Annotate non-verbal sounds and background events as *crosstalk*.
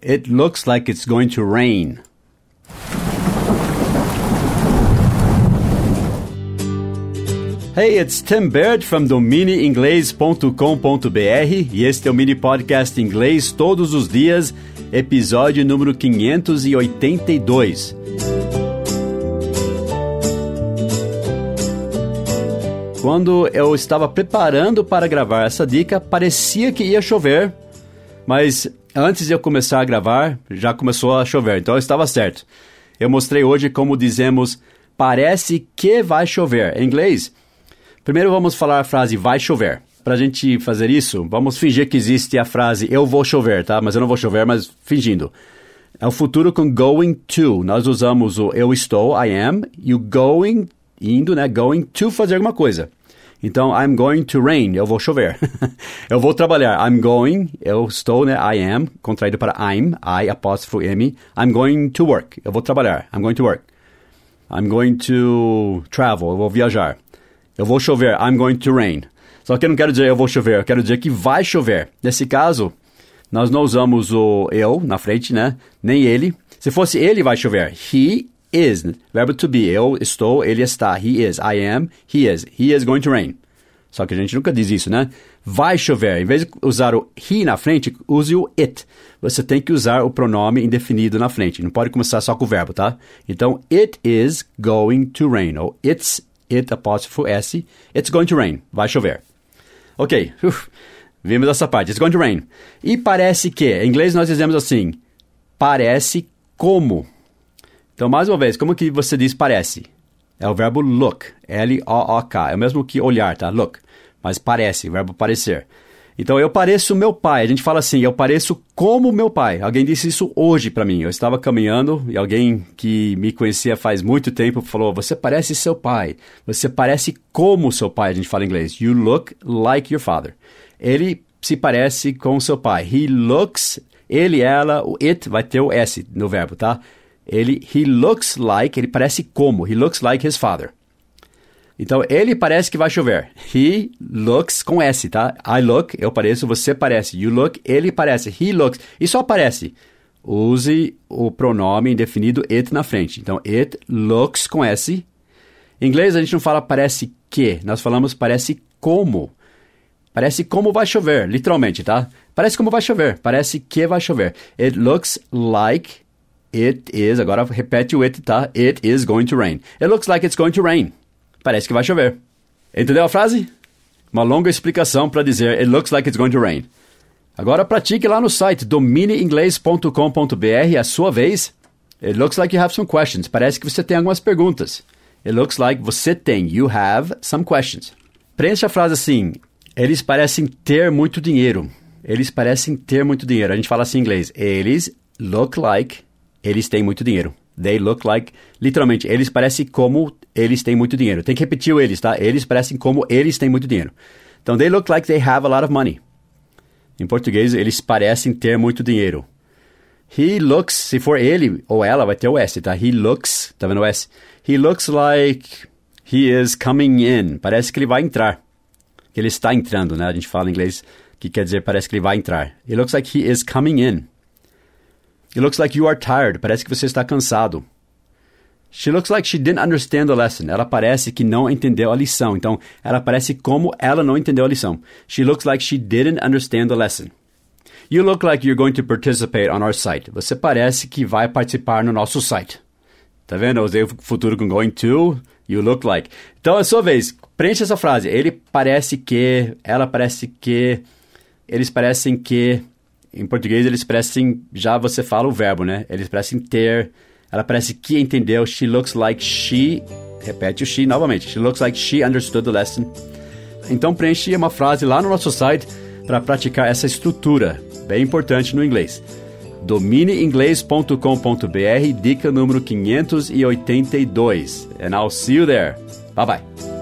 It looks like it's going to rain. Hey, it's Tim Baird from dominiinglês.com.br e este é o mini podcast inglês todos os dias, episódio número 582. Quando eu estava preparando para gravar essa dica, parecia que ia chover, mas antes de eu começar a gravar, já começou a chover, então estava certo. Eu mostrei hoje como dizemos parece que vai chover. Em inglês, primeiro vamos falar a frase vai chover. Para a gente fazer isso, vamos fingir que existe a frase eu vou chover, tá? Mas eu não vou chover, mas fingindo. É o futuro com going to. Nós usamos o eu estou, I am, e o going, indo, né? Going to fazer alguma coisa. Então, I'm going to rain, eu vou chover. *laughs* eu vou trabalhar. I'm going, eu estou, né? I am, contraído para I'm, I apóstrofo M. I'm going to work, eu vou trabalhar. I'm going to work. I'm going to travel, eu vou viajar. Eu vou chover, I'm going to rain. Só que eu não quero dizer eu vou chover, eu quero dizer que vai chover. Nesse caso, nós não usamos o eu na frente, né? Nem ele. Se fosse ele, vai chover. He is, verbo to be. Eu estou, ele está. He is, I am, he is. He is going to rain. Só que a gente nunca diz isso, né? Vai chover. Em vez de usar o he na frente, use o it. Você tem que usar o pronome indefinido na frente. Não pode começar só com o verbo, tá? Então, it is going to rain. Ou it's, it apóstrofo S, it's going to rain. Vai chover. Ok, Uf, vimos essa parte. It's going to rain. E parece que, em inglês nós dizemos assim, parece como. Então, mais uma vez, como que você diz parece? É o verbo look, L-O-O-K. É o mesmo que olhar, tá? Look. Mas parece, verbo parecer. Então, eu pareço meu pai. A gente fala assim, eu pareço como meu pai. Alguém disse isso hoje para mim. Eu estava caminhando e alguém que me conhecia faz muito tempo falou: Você parece seu pai. Você parece como seu pai. A gente fala em inglês. You look like your father. Ele se parece com seu pai. He looks. Ele, ela, o it vai ter o S no verbo, tá? Ele, he looks like, ele parece como. He looks like his father. Então, ele parece que vai chover. He looks com S, tá? I look, eu pareço, você parece. You look, ele parece. He looks. E só parece. Use o pronome indefinido it na frente. Então, it looks com S. Em inglês, a gente não fala parece que. Nós falamos parece como. Parece como vai chover, literalmente, tá? Parece como vai chover. Parece que vai chover. It looks like It is, agora repete o it, tá? It is going to rain. It looks like it's going to rain. Parece que vai chover. Entendeu a frase? Uma longa explicação para dizer It looks like it's going to rain. Agora pratique lá no site domineinglês.com.br a sua vez. It looks like you have some questions. Parece que você tem algumas perguntas. It looks like você tem. You have some questions. Preencha a frase assim. Eles parecem ter muito dinheiro. Eles parecem ter muito dinheiro. A gente fala assim em inglês. Eles look like eles têm muito dinheiro. They look like, literalmente, eles parecem como eles têm muito dinheiro. Tem que repetir o eles, tá? Eles parecem como eles têm muito dinheiro. Então, they look like they have a lot of money. Em português, eles parecem ter muito dinheiro. He looks, se for ele ou ela, vai ter o S, tá? He looks, tá vendo o S? He looks like he is coming in. Parece que ele vai entrar. Que ele está entrando, né? A gente fala em inglês que quer dizer parece que ele vai entrar. He looks like he is coming in. It looks like you are tired. Parece que você está cansado. She looks like she didn't understand the lesson. Ela parece que não entendeu a lição. Então, ela parece como ela não entendeu a lição. She looks like she didn't understand the lesson. You look like you're going to participate on our site. Você parece que vai participar no nosso site. Tá vendo? Eu usei o futuro com going to. You look like. Então, é sua vez. Preencha essa frase. Ele parece que. Ela parece que. Eles parecem que. Em português, eles parecem. Já você fala o verbo, né? Eles parecem ter. Ela parece que entendeu. She looks like she. Repete o she novamente. She looks like she understood the lesson. Então preenche uma frase lá no nosso site para praticar essa estrutura, bem importante no inglês. domineinglês.com.br, dica número 582. And I'll see you there. Bye bye.